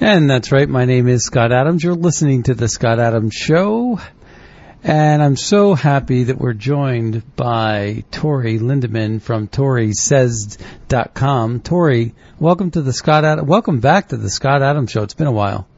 And that's right. My name is Scott Adams. You're listening to the Scott Adams Show. And I'm so happy that we're joined by Tore Lindeman from ToreSays.com. Tore, welcome to the Scott welcome back to the Scott Adams Show. It's been a while.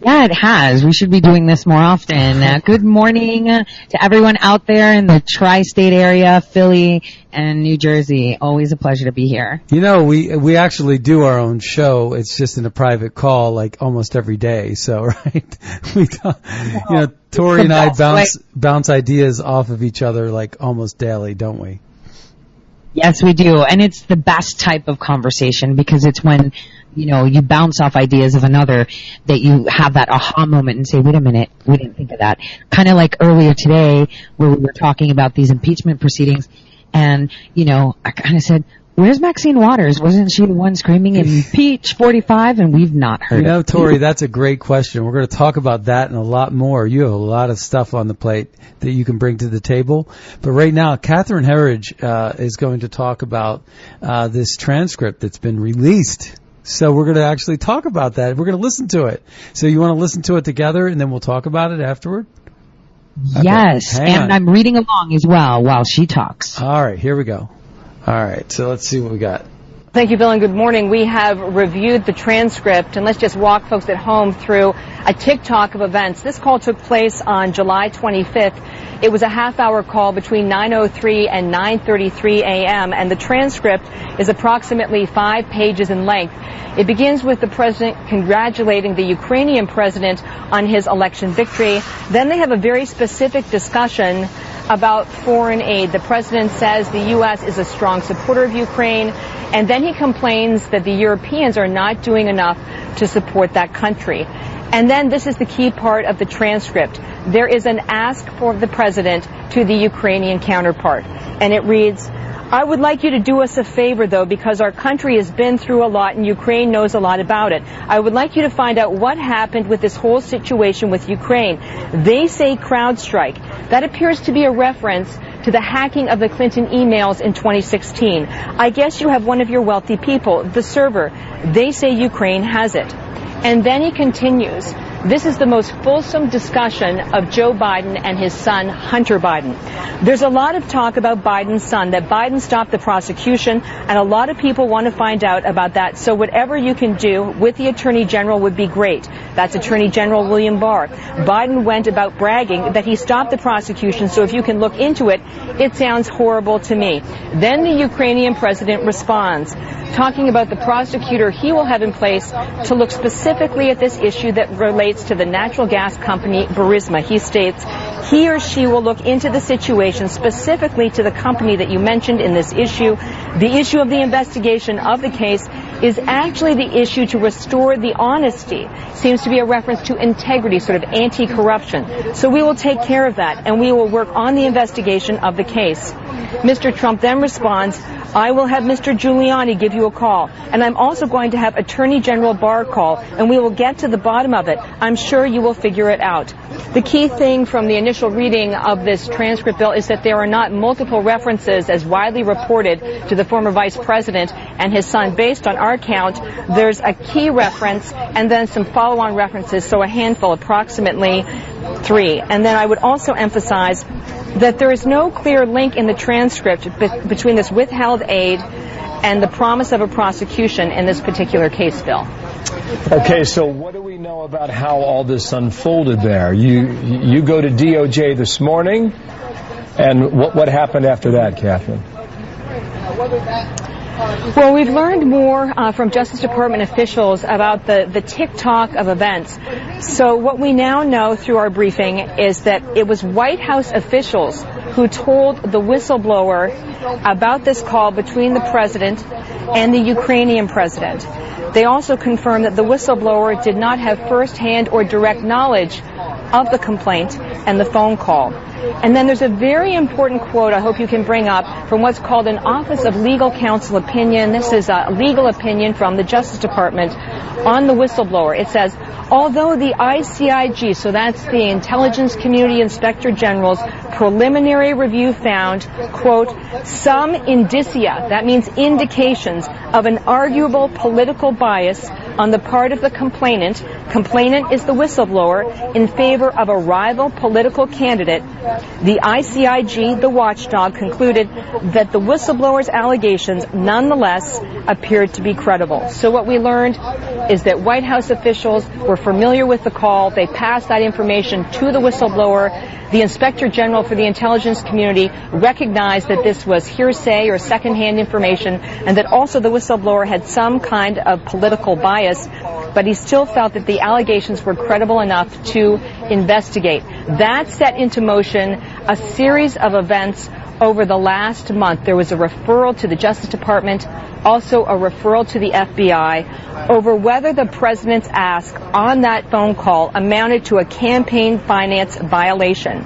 Yeah, it has. We should be doing this more often. Uh, good morning to everyone out there in the tri-state area, Philly and New Jersey. Always a pleasure to be here. You know, we we actually do our own show. It's just in a private call, like almost every day. So, right? we, talk, you know, Tore and I bounce bounce ideas off of each other like almost daily, don't we? Yes, we do. And it's the best type of conversation because it's when you know, you bounce off ideas of another that you have that aha moment and say, wait a minute, we didn't think of that. Kind of like earlier today where we were talking about these impeachment proceedings and, you know, I kind of said, Where's Maxine Waters? Wasn't she the one screaming in impeach 45 and we've not heard You know? Tore, that's a great question. We're going to talk about that and a lot more. You have a lot of stuff on the plate that you can bring to the table. But right now, Catherine Herridge uh, is going to talk about uh, this transcript that's been released so we're going to actually talk about that. We're going to listen to it. So you want to listen to it together and then we'll talk about it afterward? Okay, yes, and on. I'm reading along as well while she talks. All right, here we go. All right, so let's see what we got. Thank you, Bill, and good morning. We have reviewed the transcript, and let's just walk folks at home through a tick-tock of events. This call took place on July 25th. It was a half-hour call between 9.03 and 9.33 a.m., and the transcript is approximately five pages in length. It begins with the president congratulating the Ukrainian president on his election victory. Then they have a very specific discussion about foreign aid. The president says the U.S. is a strong supporter of Ukraine, and then he complains that the Europeans are not doing enough to support that country. And then this is the key part of the transcript. There is an ask for the president to the Ukrainian counterpart. And it reads, I would like you to do us a favor, though, because our country has been through a lot and Ukraine knows a lot about it. I would like you to find out what happened with this whole situation with Ukraine. They say CrowdStrike. That appears to be a reference to the hacking of the Clinton emails in 2016. I guess you have one of your wealthy people, the server. They say Ukraine has it. And then he continues, this is the most fulsome discussion of Joe Biden and his son, Hunter Biden. There's a lot of talk about Biden's son, that Biden stopped the prosecution, and a lot of people want to find out about that. So whatever you can do with the Attorney General would be great. That's Attorney General William Barr. Biden went about bragging that he stopped the prosecution, so if you can look into it, it sounds horrible to me. Then the Ukrainian president responds, talking about the prosecutor he will have in place to look specifically at this issue that relates to the natural gas company Burisma. He states he or she will look into the situation specifically to the company that you mentioned in this issue. The issue of the investigation of the case is actually the issue to restore the honesty. Seems to be a reference to integrity, sort of anti-corruption. So we will take care of that and we will work on the investigation of the case. Mr. Trump then responds, I will have Mr. Giuliani give you a call. And I'm also going to have Attorney General Barr call, and we will get to the bottom of it. I'm sure you will figure it out. The key thing from the initial reading of this transcript bill is that there are not multiple references, as widely reported, to the former vice president and his son. Based on our count, there's a key reference and then some follow-on references, so a handful, approximately three. And then I would also emphasize that there is no clear link in the transcript be- between this withheld aid and the promise of a prosecution in this particular case, Bill. Okay, so what do we know about how all this unfolded there? You you go to DOJ this morning, and what what happened after that, Catherine? Well, we've learned more uh, from Justice Department officials about the, the tick-tock of events. So what we now know through our briefing is that it was White House officials who told the whistleblower about this call between the president and the Ukrainian president. They also confirmed that the whistleblower did not have firsthand or direct knowledge of the complaint and the phone call. And then there's a very important quote I hope you can bring up from what's called an Office of Legal Counsel opinion. This is a legal opinion from the Justice Department on the whistleblower. It says, although the ICIG, so that's the Intelligence Community Inspector General's preliminary review found, quote, some indicia, that means indications of an arguable political bias on the part of the complainant, complainant is the whistleblower, in favor of a rival political candidate, the ICIG, the watchdog, concluded that the whistleblower's allegations nonetheless appeared to be credible. So what we learned is that White House officials were familiar with the call. They passed that information to the whistleblower. The Inspector General for the intelligence community recognized that this was hearsay or secondhand information and that also the whistleblower had some kind of political bias, but he still felt that the allegations were credible enough to investigate. That set into motion a series of events over the last month. There was a referral to the Justice Department, also a referral to the FBI over whether the president's ask on that phone call amounted to a campaign finance violation.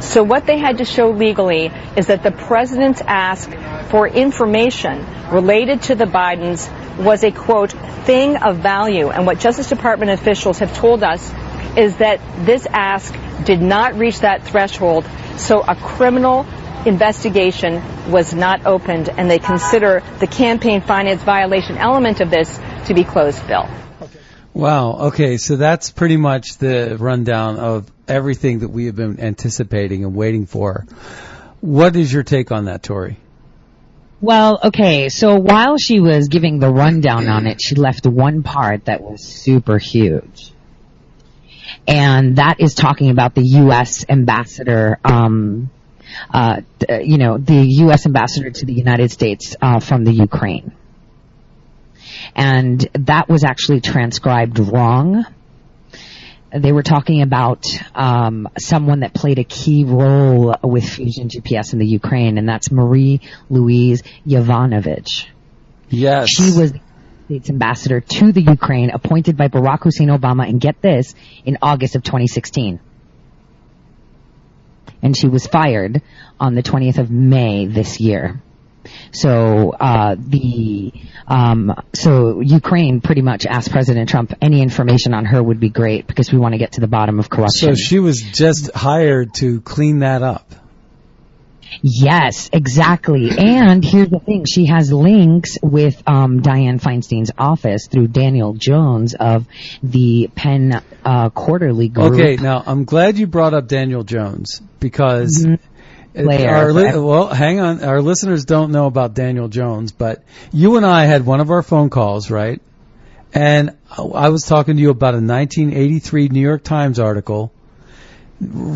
So what they had to show legally is that the president's ask for information related to the Bidens was a quote thing of value. And what Justice Department officials have told us is that this ask did not reach that threshold. So a criminal investigation was not opened and they consider the campaign finance violation element of this to be closed bill. Wow. Okay. So that's pretty much the rundown of everything that we have been anticipating and waiting for. What is your take on that, Tore? Well, okay, so while she was giving the rundown on it, she left one part that was super huge. And that is talking about the U.S. ambassador, um, uh, you know, the U.S. ambassador to the United States uh, from the Ukraine. And that was actually transcribed wrong. They were talking about um, someone that played a key role with Fusion GPS in the Ukraine, and that's Marie Louise Yovanovitch. Yes. She was the States ambassador to the Ukraine, appointed by Barack Hussein Obama, and get this, in August of 2016 and she was fired on the 20th of May this year. So uh, the um, so Ukraine pretty much asked President Trump any information on her would be great because we want to get to the bottom of corruption. So she was just hired to clean that up. Yes, exactly. And here's the thing: she has links with um, Dianne Feinstein's office through Daniel Jones of the Penn uh, Quarterly Group. Okay, now I'm glad you brought up Daniel Jones because. Mm-hmm. Player. Li- well, hang on. Our listeners don't know about Daniel Jones, but you and I had one of our phone calls, right? And I was talking to you about a 1983 New York Times article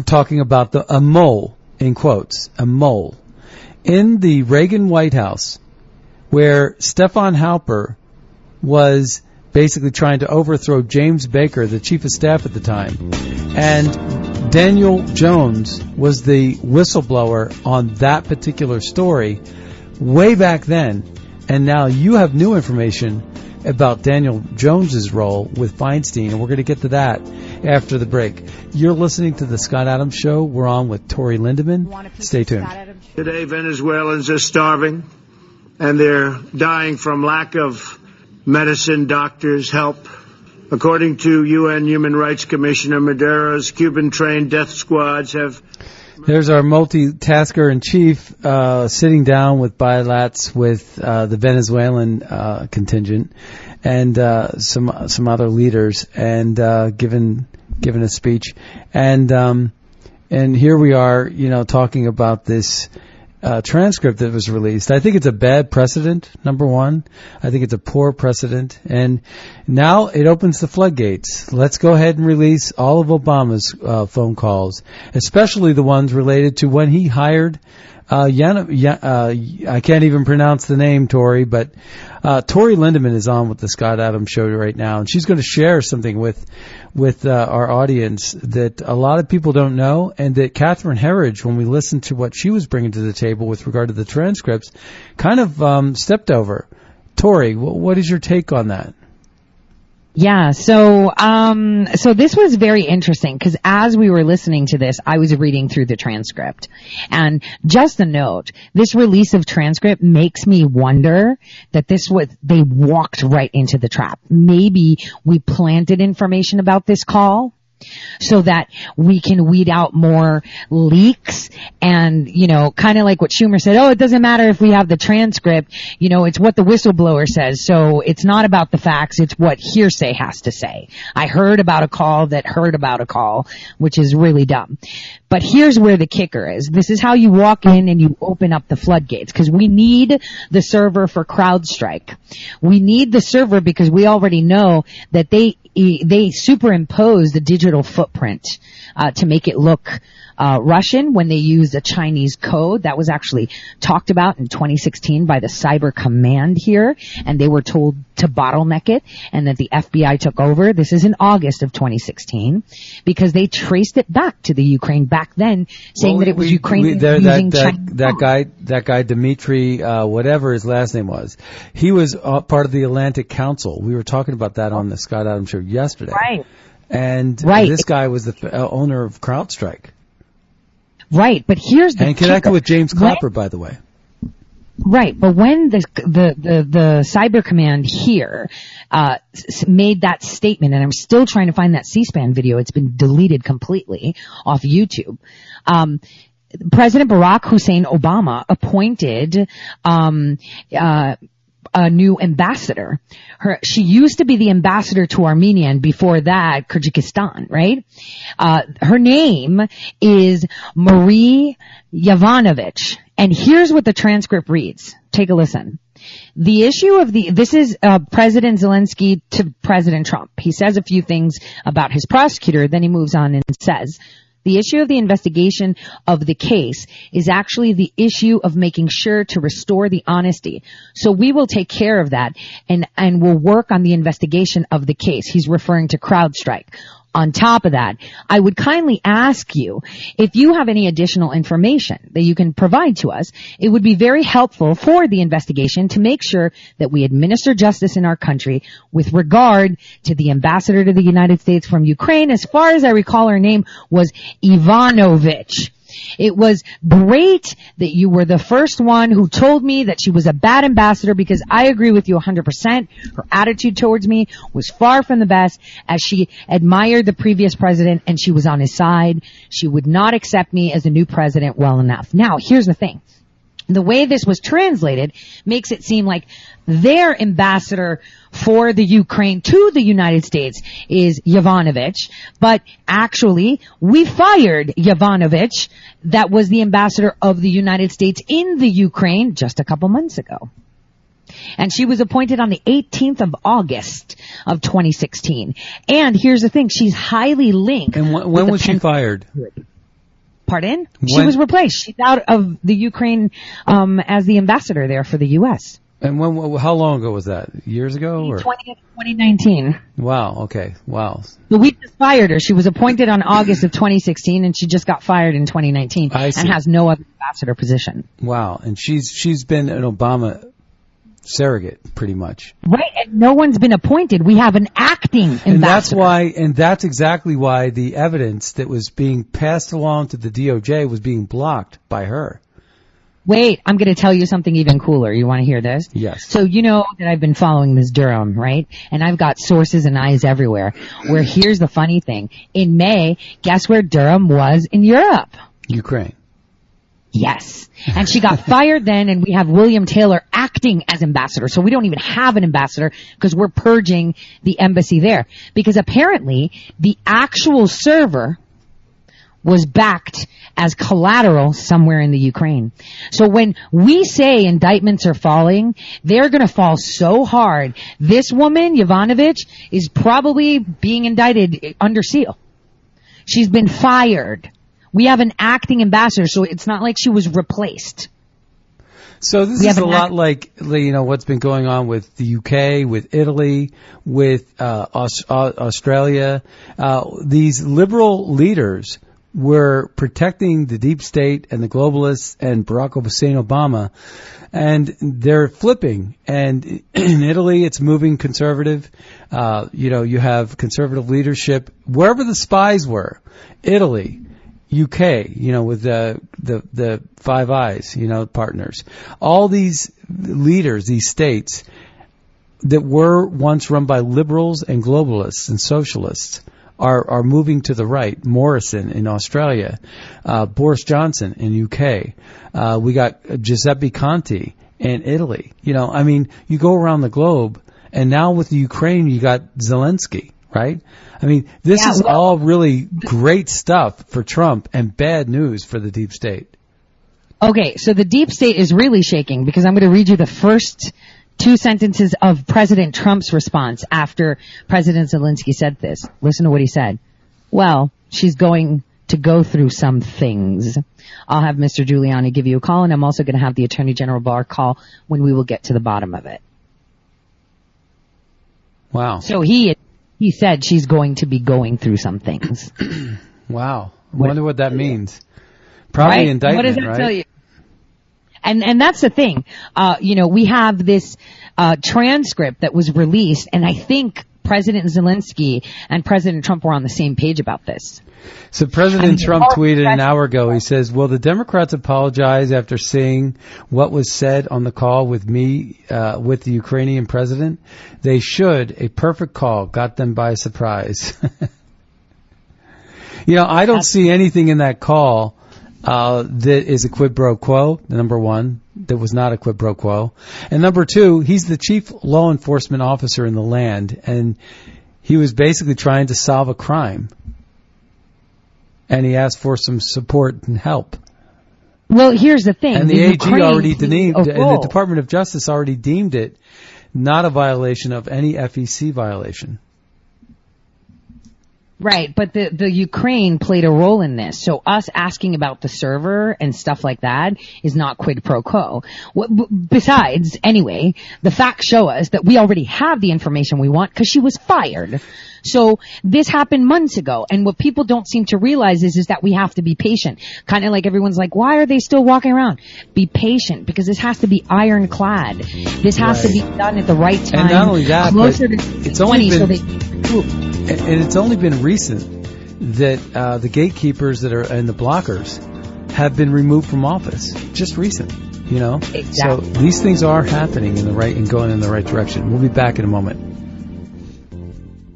talking about the a mole in quotes, a mole, in the Reagan White House, where Stefan Halper was basically trying to overthrow James Baker, the chief of staff at the time. And Daniel Jones was the whistleblower on that particular story way back then. And now you have new information about Daniel Jones's role with Feinstein, and we're going to get to that after the break. You're listening to the Scott Adams Show. We're on with Tore Lindeman. Stay tuned. Today, Venezuelans are starving, and they're dying from lack of medicine, doctors, help. According to UN Human Rights Commissioner Maduro's Cuban-trained death squads have there's our multitasker in chief uh, sitting down with bilats with uh, the Venezuelan uh, contingent and uh, some some other leaders and uh, given given a speech. And um, and here we are, you know, talking about this uh, transcript that was released. I think it's a bad precedent. Number one, I think it's a poor precedent, and now it opens the floodgates. Let's go ahead and release all of Obama's uh, phone calls, especially the ones related to when he hired. Uh, Yana, uh, I can't even pronounce the name, Tore, but uh, Tore Lindeman is on with the Scott Adams Show right now, and she's going to share something with with uh, our audience that a lot of people don't know, and that Catherine Herridge, when we listened to what she was bringing to the table with regard to the transcripts, kind of um, stepped over. Tore, what is your take on that? Yeah, so um so this was very interesting because as we were listening to this, I was reading through the transcript. And just a note, this release of transcript makes me wonder that this was they walked right into the trap. Maybe we planted information about this call so that we can weed out more leaks and, you know, kind of like what Schumer said, oh, it doesn't matter if we have the transcript, you know, it's what the whistleblower says. So it's not about the facts, it's what hearsay has to say. I heard about a call that heard about a call, which is really dumb. But here's where the kicker is. This is how you walk in and you open up the floodgates because we need the server for CrowdStrike. We need the server because we already know that they they superimpose the digital footprint uh, to make it look uh, Russian when they used a Chinese code. That was actually talked about in 2016 by the Cyber Command here, and they were told to bottleneck it, and that the FBI took over. This is in August of 2016 because they traced it back to the Ukraine back then, saying Well, that it was we- Ukrainian we- there- using that, Chinese that, that guy, that guy Dmitry, uh, whatever his last name was, he was uh, part of the Atlantic Council. We were talking about that on the Scott Adams show yesterday. Right. And Right. this guy was the uh, owner of CrowdStrike Right, but here's the and connected kicker. with James When- Clapper, by the way. Right, but when the the the, the cyber command here uh, s- made that statement, and I'm still trying to find that C-SPAN video. It's been deleted completely off YouTube. Um, President Barack Hussein Obama appointed um, uh, a new ambassador. Her, she used to be the ambassador to Armenia, and before that, Kyrgyzstan. Right? Uh, her name is Marie Yovanovitch, and here's what the transcript reads. Take a listen. The issue of the, this is uh, President Zelensky to President Trump. He says a few things about his prosecutor, then he moves on and says, the issue of the investigation of the case is actually the issue of making sure to restore the honesty. So we will take care of that and, and we'll work on the investigation of the case. He's referring to CrowdStrike. On top of that, I would kindly ask you if you have any additional information that you can provide to us. It would be very helpful for the investigation to make sure that we administer justice in our country with regard to the ambassador to the United States from Ukraine. As far as I recall, her name was Ivanovich. It was great that you were the first one who told me that she was a bad ambassador because I agree with you 100%. Her attitude towards me was far from the best as she admired the previous president and she was on his side. She would not accept me as a new president well enough. Now, here's the thing the way this was translated makes it seem like their ambassador for the Ukraine to the United States is Yovanovitch, but actually we fired Yovanovitch that was the ambassador of the United States in the Ukraine just a couple months ago. And she was appointed on the 18th of August of 2016. And here's the thing, she's highly linked. And wh- when the was she Pen- fired? Pardon? She was replaced. She's out of the Ukraine um, as the ambassador there for the U.S. And when? How long ago was that? Years ago? Or? 20, 2019. Wow. Okay. Wow. So we just fired her. She was appointed on August of 2016, and she just got fired in 2019, I see. and has no other ambassador position. Wow. And she's she's been an Obama surrogate, pretty much. Right, and no one's been appointed. We have an acting ambassador. And that's why, and that's exactly why the evidence that was being passed along to the DOJ was being blocked by her. Wait, I'm going to tell you something even cooler. You want to hear this? Yes. So you know that I've been following Ms. Durham, right? And I've got sources and eyes everywhere. Where here's the funny thing. In May, guess where Durham was in Europe? Ukraine. Yes. And she got fired then and we have William Taylor acting as ambassador. So we don't even have an ambassador because we're purging the embassy there. Because apparently the actual server was backed as collateral somewhere in the Ukraine. So when we say indictments are falling, they're gonna fall so hard. This woman, Yovanovitch, is probably being indicted under seal. She's been fired. We have an acting ambassador, so it's not like she was replaced. So this We is a an lot like you know what's been going on with the UK, with Italy, with uh, Aus- uh, Australia. Uh, these liberal leaders were protecting the deep state and the globalists and Barack Hussein Obama, and they're flipping. And in Italy, it's moving conservative. Uh, you know, you have conservative leadership wherever the spies were. Italy, UK, you know, with the the the Five Eyes, you know, partners. All these leaders, these states that were once run by liberals and globalists and socialists are are moving to the right. Morrison in Australia, uh, Boris Johnson in UK. Uh, we got Giuseppe Conte in Italy. You know, I mean, you go around the globe, and now with Ukraine, you got Zelensky, right? I mean, this Yeah, is well- all really great stuff for Trump and bad news for the deep state. Okay, so the deep state is really shaking because I'm going to read you the first two sentences of President Trump's response after President Zelensky said this. Listen to what he said. Well, she's going to go through some things. I'll have Mr. Giuliani give you a call and I'm also going to have the Attorney General Barr call when we will get to the bottom of it. Wow, So he, he said she's going to be going through some things. wow. I What- wonder what that means. Probably right? indictment, What does that right? tell you? And and that's the thing. Uh, you know, we have this uh, transcript that was released, and I think President Zelensky and President Trump were on the same page about this. So President I mean, Trump tweeted an hour ago. He says, "Will the Democrats apologize after seeing what was said on the call with me uh, with the Ukrainian president? They should. A perfect call got them by surprise." you know, I don't see anything in that call uh, that is a quid pro quo. Number one, that was not a quid pro quo, and number two, he's the chief law enforcement officer in the land, and he was basically trying to solve a crime and he asked for some support and help. Well, here's the thing. And the, AG Ukraine already deemed, and the. Department of Justice already deemed it not a violation of any FEC violation. Right, but the, the Ukraine played a role in this. So us asking about the server and stuff like that is not quid pro quo. What, b- besides, anyway, the facts show us that we already have the information we want because she was fired. So this happened months ago. And what people don't seem to realize is, is that we have to be patient. Kind of like everyone's like, why are they still walking around? Be patient because this has to be ironclad. This has to be done at the right time. And not only that, closer but to it's only 20 so been- move. And and it's only been recent that uh, the gatekeepers that are and the blockers have been removed from office. Just recent, you know. So these things are happening in the right and going in the right direction. We'll be back in a moment.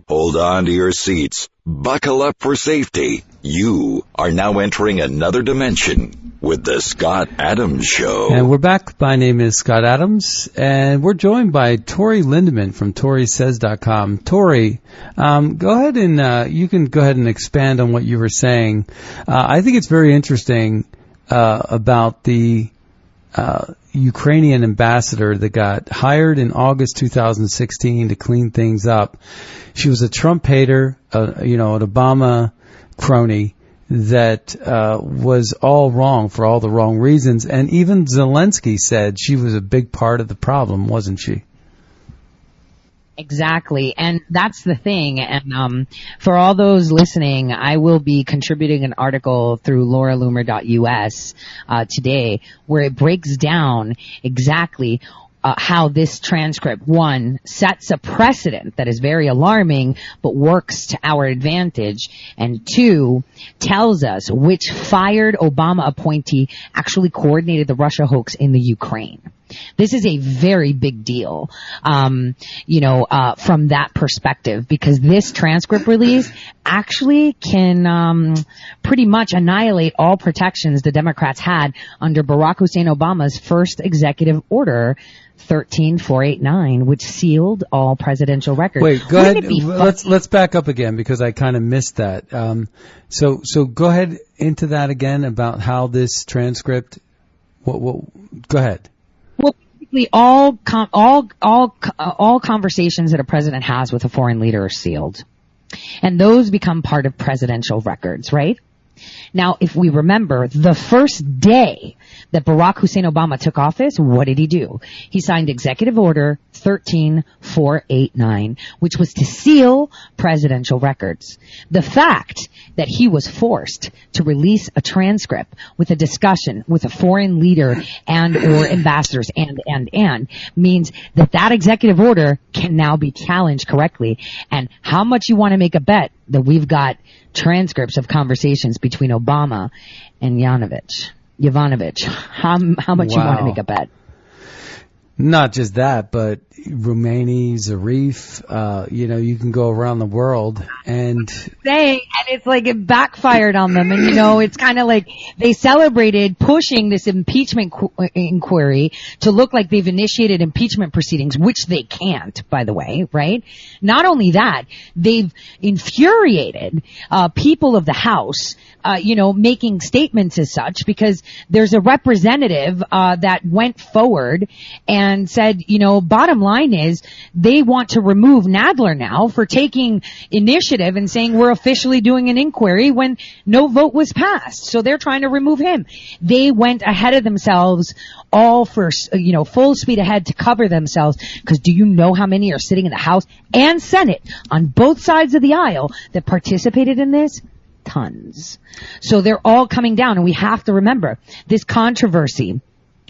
Hold on to your seats. Buckle up for safety. You are now entering another dimension with the Scott Adams Show. And we're back. My name is Scott Adams, and we're joined by Tore Lindeman from ToreSays.com. Tore, um, go ahead and uh, you can go ahead and expand on what you were saying. Uh, I think it's very interesting uh, about the uh, Ukrainian ambassador that got hired in August 2016 to clean things up. She was a Trump hater, uh, you know, an Obama crony that uh, was all wrong for all the wrong reasons. And even Zelensky said she was a big part of the problem, wasn't she? Exactly. And that's the thing. And um, for all those listening, I will be contributing an article through lauraloomer.us uh, today where it breaks down exactly uh, how this transcript, one, sets a precedent that is very alarming but works to our advantage, and two, tells us which fired Obama appointee actually coordinated the Russia hoax in the Ukraine. This is a very big deal, um, you know, uh, from that perspective, because this transcript release actually can um, pretty much annihilate all protections the Democrats had under Barack Hussein Obama's first executive order. 13489, which sealed all presidential records. Wait, go Wouldn't ahead. it be fun- Let's let's back up again because I kind of missed that. Um, so so go ahead into that again about how this transcript. What what? Go ahead. Well, basically, all com- all all all conversations that a president has with a foreign leader are sealed, and those become part of presidential records, right? Now, if we remember, the first day that Barack Hussein Obama took office, what did he do? He signed Executive Order 13489, which was to seal presidential records. The fact that he was forced to release a transcript with a discussion with a foreign leader and or ambassadors and, and, and means that that executive order can now be challenged correctly. And how much you want to make a bet that we've got transcripts of conversations between Obama and Yanovich. Yovanovitch. How, how much you want to make a bet? Not just that, but Romani, Zarif, uh, you know, you can go around the world and saying, and it's like it backfired on them. And you know, it's kind of like they celebrated pushing this impeachment qu- inquiry to look like they've initiated impeachment proceedings, which they can't, by the way, right? Not only that, they've infuriated uh, people of the House, uh, you know, making statements as such because there's a representative uh, that went forward and said, you know, bottom line is they want to remove Nadler now for taking initiative and saying we're officially doing an inquiry when no vote was passed. So they're trying to remove him. They went ahead of themselves all for, you know, full speed ahead to cover themselves because do you know how many are sitting in the House and Senate on both sides of the aisle that participated in this? Tons. So they're all coming down and we have to remember this controversy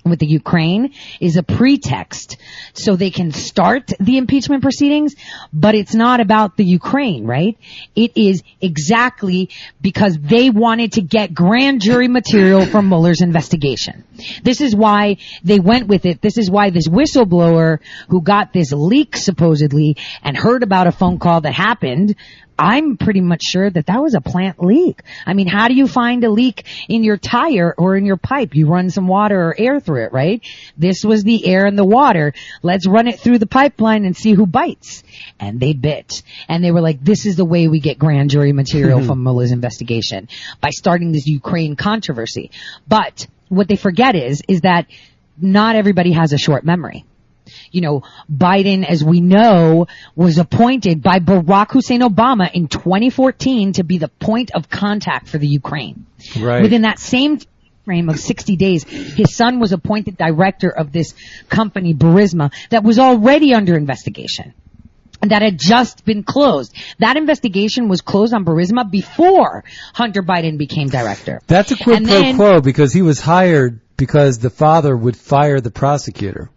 with the Ukraine is a pretext so they can start the impeachment proceedings, but it's not about the Ukraine, right? It is exactly because they wanted to get grand jury material from Mueller's investigation. This is why they went with it. This is why this whistleblower who got this leak supposedly and heard about a phone call that happened I'm pretty much sure that that was a plant leak. I mean, how do you find a leak in your tire or in your pipe? You run some water or air through it, right? This was the air and the water. Let's run it through the pipeline and see who bites. And they bit. And they were like, this is the way we get grand jury material from Mueller's investigation by starting this Ukraine controversy. But what they forget is, is that not everybody has a short memory you know, Biden, as we know, was appointed by Barack Hussein Obama in 2014 to be the point of contact for the Ukraine. Right. Within that same frame of 60 days, his son was appointed director of this company, Burisma, that was already under investigation that had just been closed. That investigation was closed on Burisma before Hunter Biden became director. That's a quid pro quo because he was hired because the father would fire the prosecutor.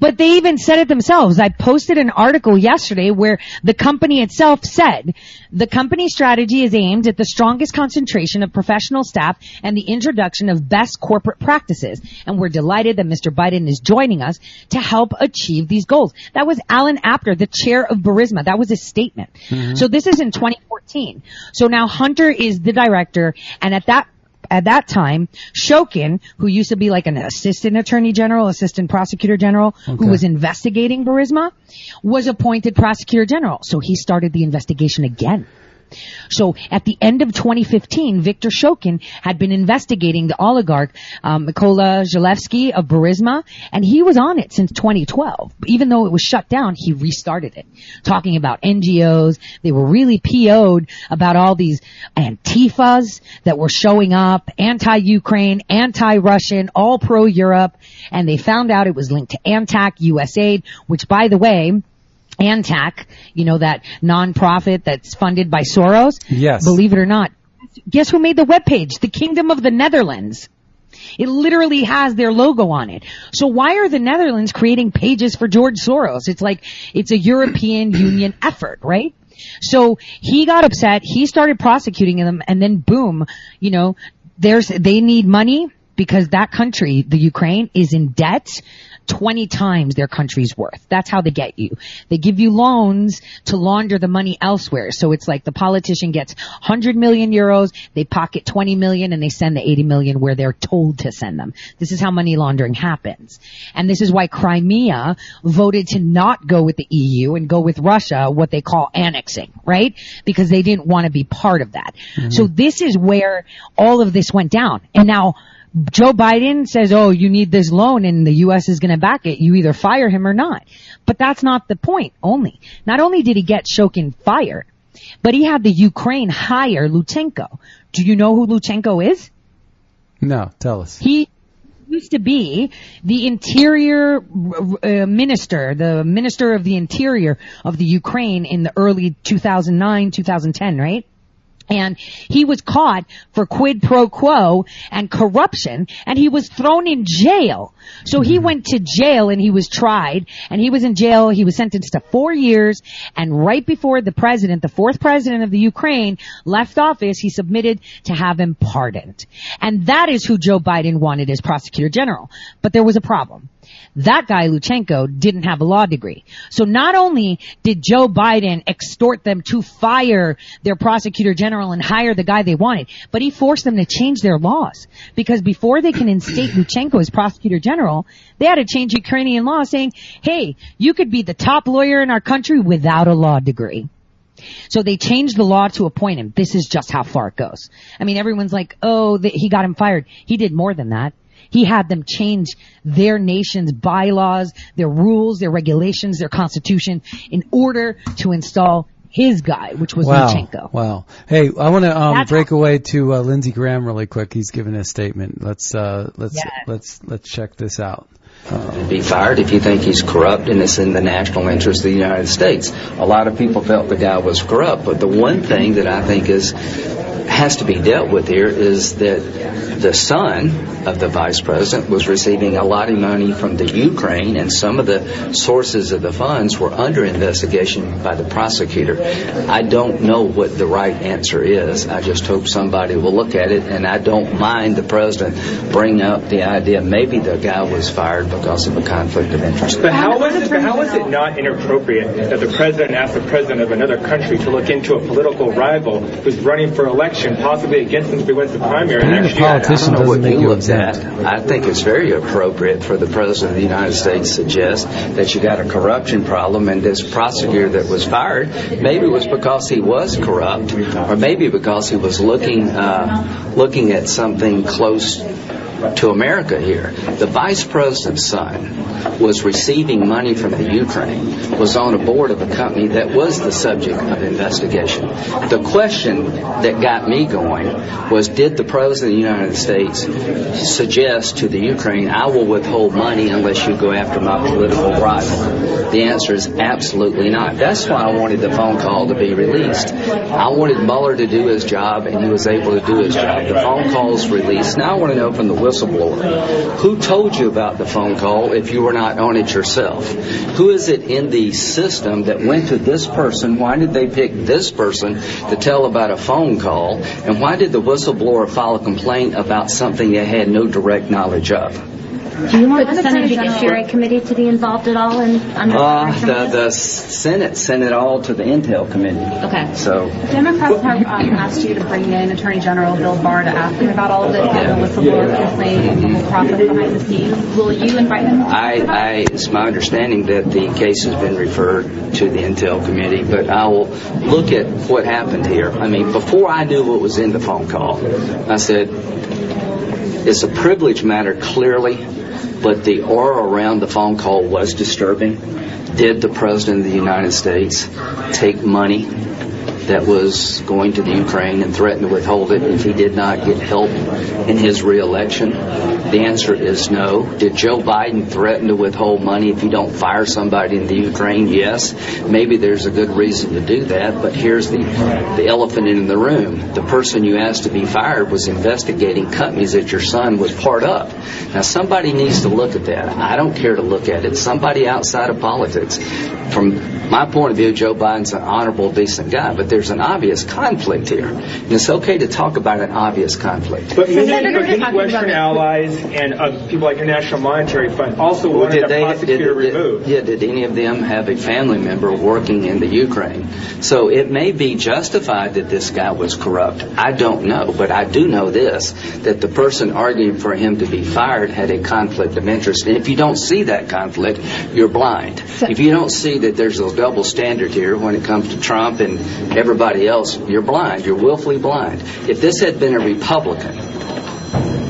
But they even said it themselves. I posted an article yesterday where the company itself said the company strategy is aimed at the strongest concentration of professional staff and the introduction of best corporate practices. And we're delighted that Mr. Biden is joining us to help achieve these goals. That was Alan Apter, the chair of Burisma. That was his statement. Mm-hmm. So this is in 2014. So now Hunter is the director and at that at that time, Shokin, who used to be like an assistant attorney general, assistant prosecutor general, Okay. who was investigating Burisma, was appointed prosecutor general. So he started the investigation again. So at the end of 2015, Victor Shokin had been investigating the oligarch um, Zalewski of Burisma, and he was on it since 2012. Even though it was shut down, he restarted it, talking about NGOs. They were really PO'd about all these Antifas that were showing up, anti-Ukraine, anti-Russian, all pro-Europe, and they found out it was linked to Antac, USAID, which by the way, Antac, you know, that nonprofit that's funded by Soros. Yes. Believe it or not. Guess who made the webpage? The Kingdom of the Netherlands. It literally has their logo on it. So why are the Netherlands creating pages for George Soros? It's like, it's a European Union effort, right? So he got upset, he started prosecuting them, and then boom, you know, there's, they need money because that country, the Ukraine, is in debt 20 times their country's worth. That's how they get you. They give you loans to launder the money elsewhere. So it's like the politician gets 100 million euros, they pocket 20 million and they send the 80 million where they're told to send them. This is how money laundering happens. And this is why Crimea voted to not go with the EU and go with Russia, what they call annexing, right? Because they didn't want to be part of that. Mm-hmm. So this is where all of this went down. And now Joe Biden says, oh, you need this loan and the U.S. is going to back it. You either fire him or not. But that's not the point only. Not only did he get Shokin fired, but he had the Ukraine hire Lutsenko. Do you know who Lutsenko is? No, tell us. He used to be the interior uh, minister, the minister of the interior of the Ukraine in the early 2009, 2010, right? And he was caught for quid pro quo and corruption and he was thrown in jail. So he mm-hmm. went to jail and he was tried and he was in jail. He was sentenced to four years and right before the president, the fourth president of the Ukraine left office, he submitted to have him pardoned. And that is who Joe Biden wanted as prosecutor general. But there was a problem. That guy, Luchenko, didn't have a law degree. So not only did Joe Biden extort them to fire their prosecutor general and hire the guy they wanted, but he forced them to change their laws. Because before they can instate Luchenko as prosecutor general, they had to change Ukrainian law saying, hey, you could be the top lawyer in our country without a law degree. So they changed the law to appoint him. This is just how far it goes. I mean, everyone's like, oh, he got him fired. He did more than that. He had them change their nation's bylaws, their rules, their regulations, their constitution in order to install his guy, which was Wow. Wow. Hey, I want to um, break away to uh, Lindsey Graham really quick. He's given a statement. Let's uh, let's Yes. let's let's check this out. Be fired if you think he's corrupt and it's in the national interest of the United States. A lot of people felt the guy was corrupt, but the one thing that I think is has to be dealt with here is that the son of the vice president was receiving a lot of money from the Ukraine, and some of the sources of the funds were under investigation by the prosecutor. I don't know what the right answer is. I just hope somebody will look at it, and I don't mind the president bringing up the idea maybe the guy was fired because of a conflict of interest. But how was it? But how was it not inappropriate that the president asked the president of another country to look into a political rival who's running for election, possibly against him if he wins the primary Being a next year? politician I don't know what you you looked at. I think it's very appropriate for the President of the United States to suggest that you got a corruption problem and this prosecutor that was fired, maybe it was because he was corrupt or maybe because he was looking, uh, looking at something close to America here. The vice president's son was receiving money from the Ukraine, was on a board of a company that was the subject of investigation. The question that got me going was did the president of the United States suggest to the Ukraine, I will withhold money unless you go after my political rival? The answer is absolutely not. That's why I wanted the phone call to be released. I wanted Mueller to do his job, and he was able to do his job. The phone call's released. Now I want to know from the whistleblower, who told you about the phone call if you were not on it yourself? Who is it in the system that went to this person? Why did they pick this person to tell about a phone call? And why did the whistleblower file a complaint about something they had no direct knowledge of? Do you want the Senate Judiciary Committee to be involved at all in under Uh, some the, of the? Senate sent it all to the Intel Committee. Okay. So Democrats have um, asked you to bring in Attorney General Bill Barr to ask him about all of this, and the whistleblower complaint, and the whole process behind the scenes. Will you invite him? I, I, it's my understanding that the case has been referred to the Intel Committee, but I will look at what happened here. I mean, before I knew what was in the phone call, I said, it's a privilege matter clearly, but the aura around the phone call was disturbing. Did the President of the United States take money that was going to the Ukraine and threatened to withhold it if he did not get help in his reelection? The answer is no. Did Joe Biden threaten to withhold money if you don't fire somebody in the Ukraine? Yes. Maybe there's a good reason to do that, but here's the, the elephant in the room. The person you asked to be fired was investigating companies that your son was part of. Now somebody needs to look at that. I don't care to look at it. Somebody outside of politics. From my point of view, Joe Biden's an honorable, decent guy, but there's an obvious conflict here. And it's okay to talk about an obvious conflict. But many, Senator, but many Western about- allies and uh, people like your National Monetary Fund also Well, wanted did the they, prosecutor did, did- removed. yeah, did any of them have a family member working in the Ukraine? So it may be justified that this guy was corrupt. I don't know, but I do know this, that the person arguing for him to be fired had a conflict of interest. And if you don't see that conflict, you're blind. If you don't see that there's a double standard here when it comes to Trump and everybody else, you're blind. You're willfully blind. If this had been a Republican,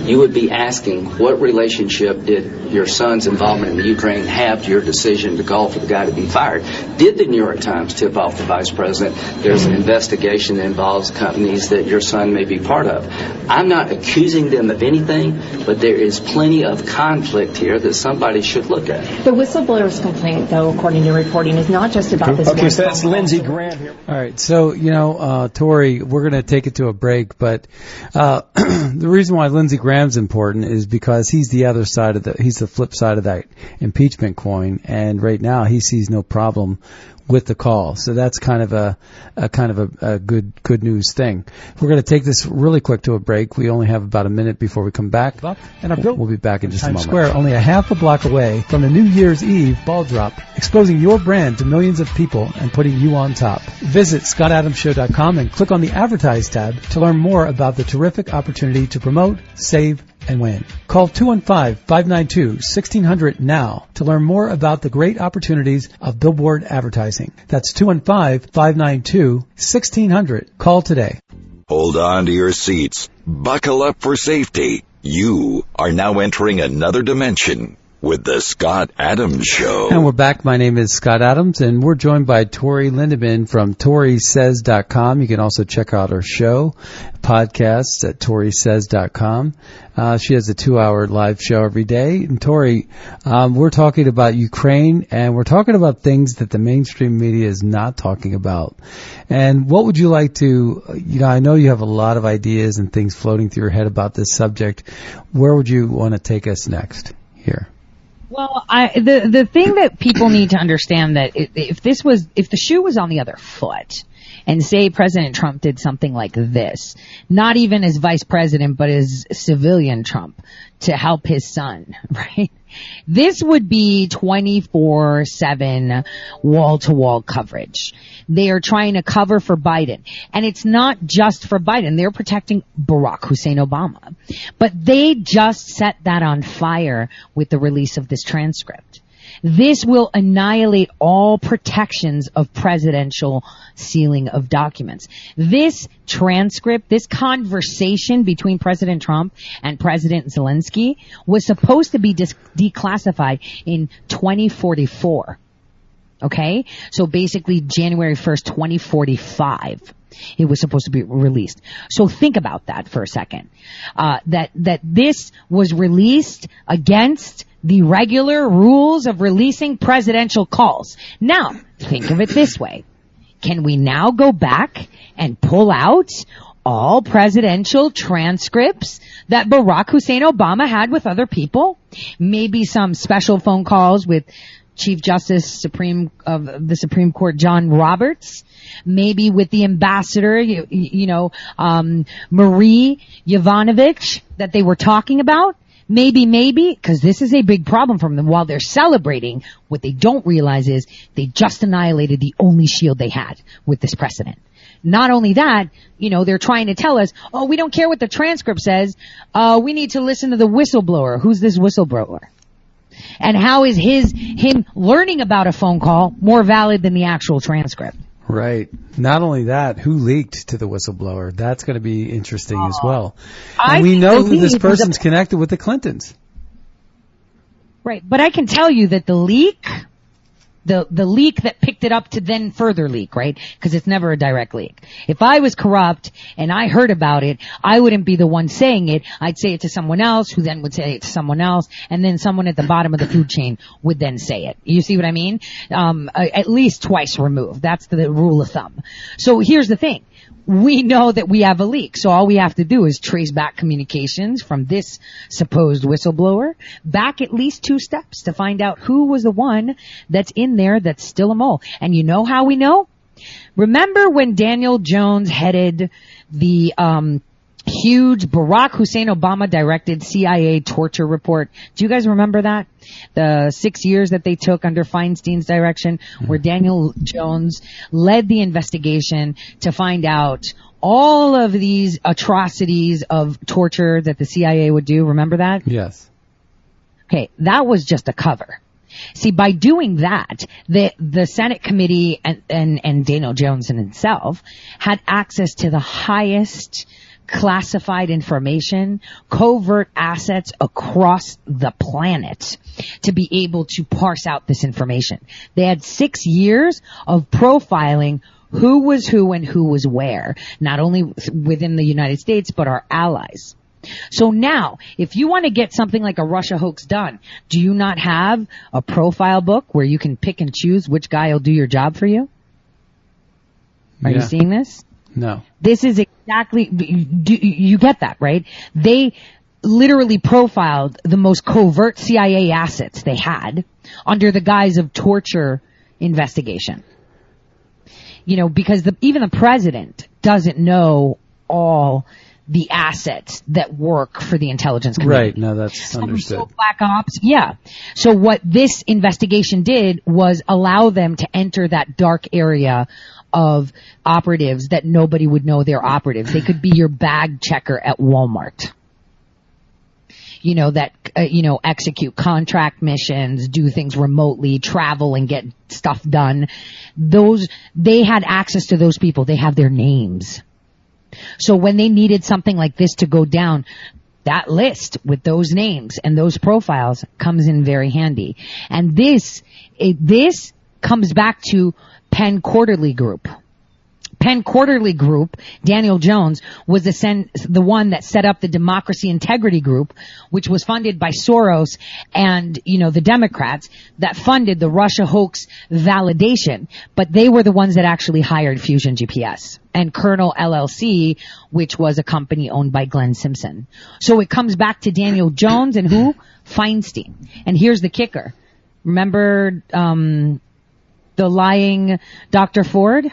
you would be asking what relationship did your son's involvement in the Ukraine have to your decision to call for the guy to be fired? Did the New York Times tip off the vice president? There's an investigation that involves companies that your son may be part of. I'm not accusing them of anything, but there is plenty of conflict here that somebody should look at. The whistleblower's complaint, though, according to reporting, is not just about this. Okay, so that's phone. Lindsey Graham here. All right, so you know, uh, Tore, we're going to take it to a break, but uh, the reason why Lindsey Graham's important is because he's the other side of the, he's the flip side of that impeachment coin, and right now he sees no problem with the call. So that's kind of a, a kind of a, a good good news thing. We're going to take this really quick to a break. We only have about a minute before we come back, and our we'll be back in just a Times moment. Square, only a half a block away from the New Year's Eve ball drop, exposing your brand to millions of people and putting you on top. Visit scottadamshow.com and click on the Advertise tab to learn more about the terrific opportunity to promote, save, and win. Call 215-592-1600 now to learn more about the great opportunities of billboard advertising. That's 215-592-1600. Call today. Hold on to your seats. Buckle up for safety. You are now entering another dimension with the Scott Adams Show. And we're back. My name is Scott Adams, and we're joined by Tore Lindeman from ToreSays.com. You can also check out her show, podcasts at ToreSays.com. Uh, she has a two-hour live show every day. And Tore, um, we're talking about Ukraine, and we're talking about things that the mainstream media is not talking about. And what would you like to, you know, I know you have a lot of ideas and things floating through your head about this subject. Where would you want to take us next here? Well, I, the the thing that people need to understand that if, this was if the shoe was on the other foot, and say President Trump did something like this, not even as vice president, but as civilian Trump to help his son, right? This would be 24-7 wall-to-wall coverage. They are trying to cover for Biden. And it's not just for Biden. They're protecting Barack Hussein Obama. But they just set that on fire with the release of this transcript. This will annihilate all protections of presidential sealing of documents. This transcript, this conversation between President Trump and President Zelensky was supposed to be dis- declassified in 2044. Okay? So basically January 1st, 2045 it was supposed to be released. So think about that for a second. Uh, that that this was released against the regular rules of releasing presidential calls. Now, think of it this way. Can we now go back and pull out all presidential transcripts that Barack Hussein Obama had with other people? Maybe some special phone calls with Chief Justice Supreme of the Supreme Court John Roberts, maybe with the ambassador, you, you know, um, Marie Yovanovitch that they were talking about. Maybe, maybe, because this is a big problem for them. While they're celebrating, what they don't realize is they just annihilated the only shield they had with this precedent. Not only that, you know, they're trying to tell us, oh, we don't care what the transcript says. Uh, we need to listen to the whistleblower. Who's this whistleblower? And how is his, him learning about a phone call more valid than the actual transcript? Right. Not only that, who leaked to the whistleblower? That's going to be interesting as well. Oh. I we know that this leak was a- person's connected with the Clintons. Right. But I can tell you that the leak, the, the leak that picked it up to then further leak, right? Cause it's never a direct leak. If I was corrupt and I heard about it, I wouldn't be the one saying it. I'd say it to someone else who then would say it to someone else and then someone at the bottom of the food chain would then say it. You see what I mean? Um, at least twice removed. That's the rule of thumb. So here's the thing. We know that we have a leak, so all we have to do is trace back communications from this supposed whistleblower back at least two steps to find out who was the one that's in there that's still a mole. And you know how we know? Remember when Daniel Jones headed the um, huge Barack Hussein Obama directed CIA torture report? Do you guys remember that? The six years that they took under Feinstein's direction, where hmm. Daniel Jones led the investigation to find out all of these atrocities of torture that the CIA would do. Remember that? Yes. Okay, that was just a cover. See, by doing that, the the Senate committee and and, and Daniel Jones and himself had access to the highest classified information, covert assets across the planet to be able to parse out this information. They had six years of profiling who was who and who was where, not only within the United States, but our allies. So now, if you want to get something like a Russia hoax done, do you not have a profile book where you can pick and choose which guy will do your job for you? Are you seeing this? No. This is exactly, you get that, right? They literally profiled the most covert CIA assets they had under the guise of torture investigation. You know, because the, even the president doesn't know all the assets that work for the intelligence community. Right. No, that's understood. Black Ops, yeah. So what this investigation did was allow them to enter that dark area of operatives that nobody would know they're operatives. They could be your bag checker at Walmart. You know, that, uh, you know, execute contract missions, do things remotely, travel and get stuff done. Those, they had access to those people. They have their names. So when they needed something like this to go down, that list with those names and those profiles comes in very handy. And this, it, this comes back to Penn Quarterly Group. Penn Quarterly Group, Daniel Jones, was the, sen- the one that set up the Democracy Integrity Group, which was funded by Soros and, you know, the Democrats that funded the Russia hoax validation, but they were the ones that actually hired Fusion GPS and Colonel LLC, which was a company owned by Glenn Simpson. So it comes back to Daniel Jones and who? Feinstein. And here's the kicker. Remember, um, the lying Dr. Ford?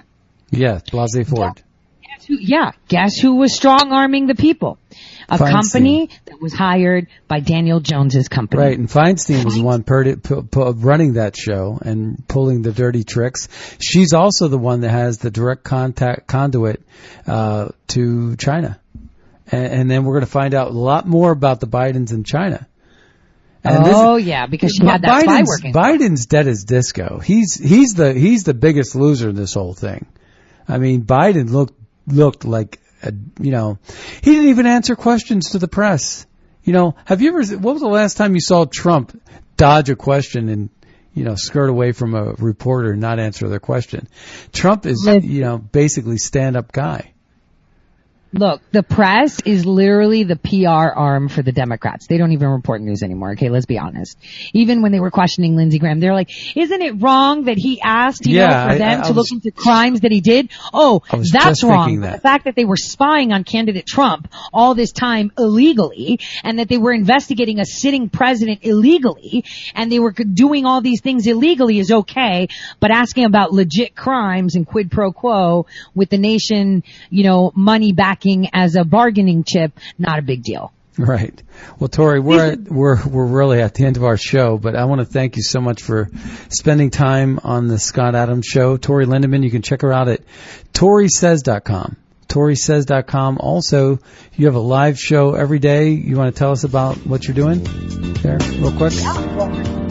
Yeah, Blase Ford. Guess who, yeah, guess who was strong arming the people? A Feinstein. company that was hired by Daniel Jones's company. Right, and Feinstein was the one per- pu- pu- running that show and pulling the dirty tricks. She's also the one that has the direct contact conduit uh, to China, and, and then we're going to find out a lot more about the Bidens in China. And this- oh yeah, because she had that spy Biden's, working. Biden's dead as disco. He's he's the he's the biggest loser in this whole thing. I mean, Biden looked looked like a, you know he didn't even answer questions to the press. You know, have you ever? What was the last time you saw Trump dodge a question and you know skirt away from a reporter and not answer their question? Trump is you know basically stand up guy. Look, the press is literally the PR arm for the Democrats. They don't even report news anymore. Okay, let's be honest. Even when they were questioning Lindsey Graham, they're like, "Isn't it wrong that he asked, you Yeah, know, for I- them I to was- look into crimes that he did?" Oh, that's wrong. that. The fact that they were spying on candidate Trump all this time illegally, and that they were investigating a sitting president illegally, and they were doing all these things illegally is okay, but asking about legit crimes and quid pro quo with the nation, you know, money backing as a bargaining chip, not a big deal. Right. Well, Tore, we're at, we're we're really at the end of our show, but I want to thank you so much for spending time on the Scott Adams show. Tore Lindeman, you can check her out at toresays.com. toresays.com. Also, you have a live show every day. You want to tell us about what you're doing there, real quick? Yeah,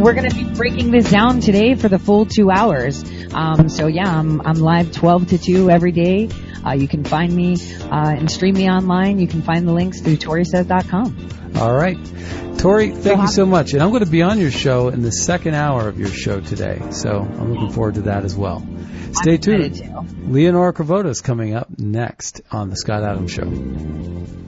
we're going to be breaking this down today for the full two hours. Um, so yeah, I'm, I'm live 12 to 2 every day. Uh, you can find me uh, and stream me online. You can find the links through ToreSays.com. All right. Tore, thank you so much. And I'm going to be on your show in the second hour of your show today. So I'm looking forward to that as well. Stay tuned. Leonora Kravota's coming up next on the Scott Adams Show.